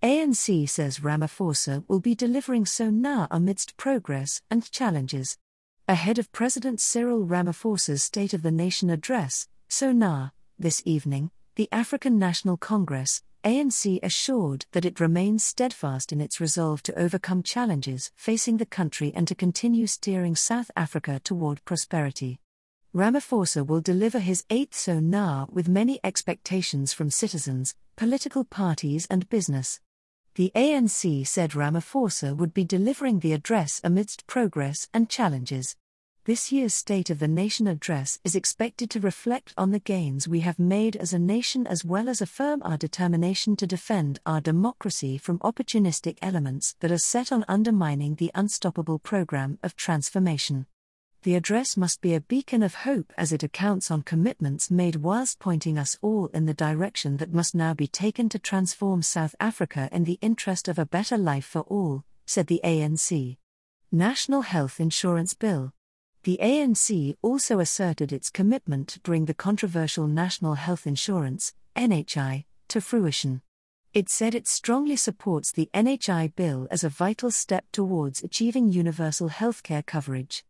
ANC says Ramaphosa will be delivering SONA amidst progress and challenges. Ahead of President Cyril Ramaphosa's State of the Nation address, SONA, this evening, the African National Congress, ANC assured that it remains steadfast in its resolve to overcome challenges facing the country and to continue steering South Africa toward prosperity. Ramaphosa will deliver his eighth SONA with many expectations from citizens, political parties, and business. The ANC said Ramaphosa would be delivering the address amidst progress and challenges. This year's State of the Nation address is expected to reflect on the gains we have made as a nation as well as affirm our determination to defend our democracy from opportunistic elements that are set on undermining the unstoppable program of transformation the address must be a beacon of hope as it accounts on commitments made whilst pointing us all in the direction that must now be taken to transform South Africa in the interest of a better life for all, said the ANC. National Health Insurance Bill. The ANC also asserted its commitment to bring the controversial National Health Insurance, NHI, to fruition. It said it strongly supports the NHI bill as a vital step towards achieving universal healthcare coverage.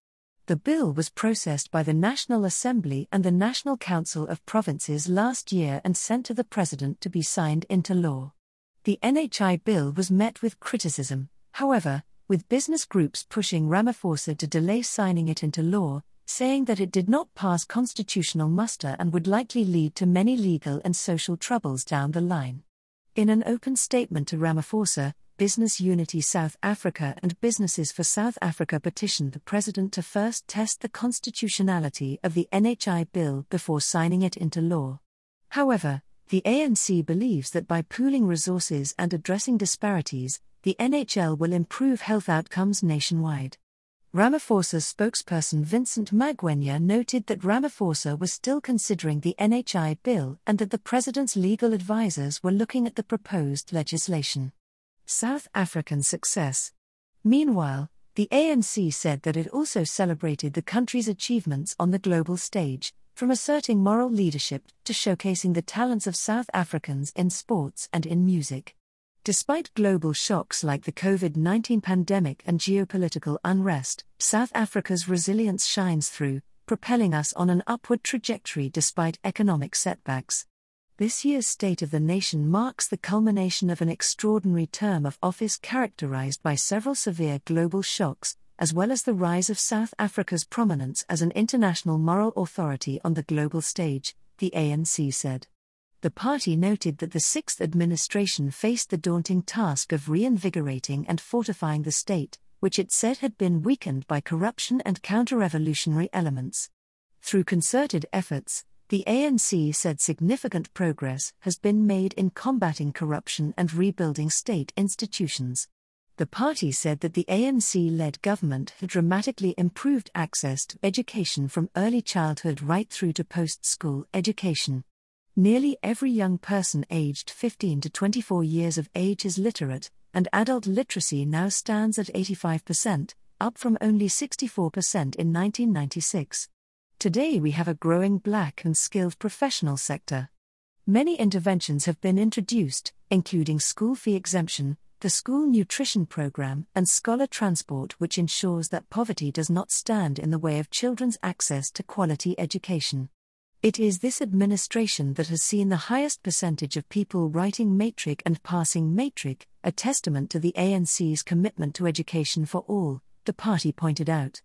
The bill was processed by the National Assembly and the National Council of Provinces last year and sent to the President to be signed into law. The NHI bill was met with criticism, however, with business groups pushing Ramaphosa to delay signing it into law, saying that it did not pass constitutional muster and would likely lead to many legal and social troubles down the line. In an open statement to Ramaphosa, Business Unity South Africa and Businesses for South Africa petitioned the President to first test the constitutionality of the NHI bill before signing it into law. However, the ANC believes that by pooling resources and addressing disparities, the NHI will improve health outcomes nationwide. Ramaphosa's spokesperson Vincent Magwenya noted that Ramaphosa was still considering the NHI bill and that the president's legal advisers were looking at the proposed legislation. South African success. Meanwhile, the ANC said that it also celebrated the country's achievements on the global stage, from asserting moral leadership to showcasing the talents of South Africans in sports and in music. Despite global shocks like the COVID 19 pandemic and geopolitical unrest, South Africa's resilience shines through, propelling us on an upward trajectory despite economic setbacks. This year's State of the Nation marks the culmination of an extraordinary term of office characterized by several severe global shocks, as well as the rise of South Africa's prominence as an international moral authority on the global stage, the ANC said. The party noted that the sixth administration faced the daunting task of reinvigorating and fortifying the state, which it said had been weakened by corruption and counter revolutionary elements. Through concerted efforts, the ANC said significant progress has been made in combating corruption and rebuilding state institutions. The party said that the ANC led government had dramatically improved access to education from early childhood right through to post school education. Nearly every young person aged 15 to 24 years of age is literate, and adult literacy now stands at 85%, up from only 64% in 1996. Today we have a growing black and skilled professional sector. Many interventions have been introduced, including school fee exemption, the school nutrition program, and scholar transport, which ensures that poverty does not stand in the way of children's access to quality education. It is this administration that has seen the highest percentage of people writing matric and passing matric, a testament to the ANC's commitment to education for all, the party pointed out.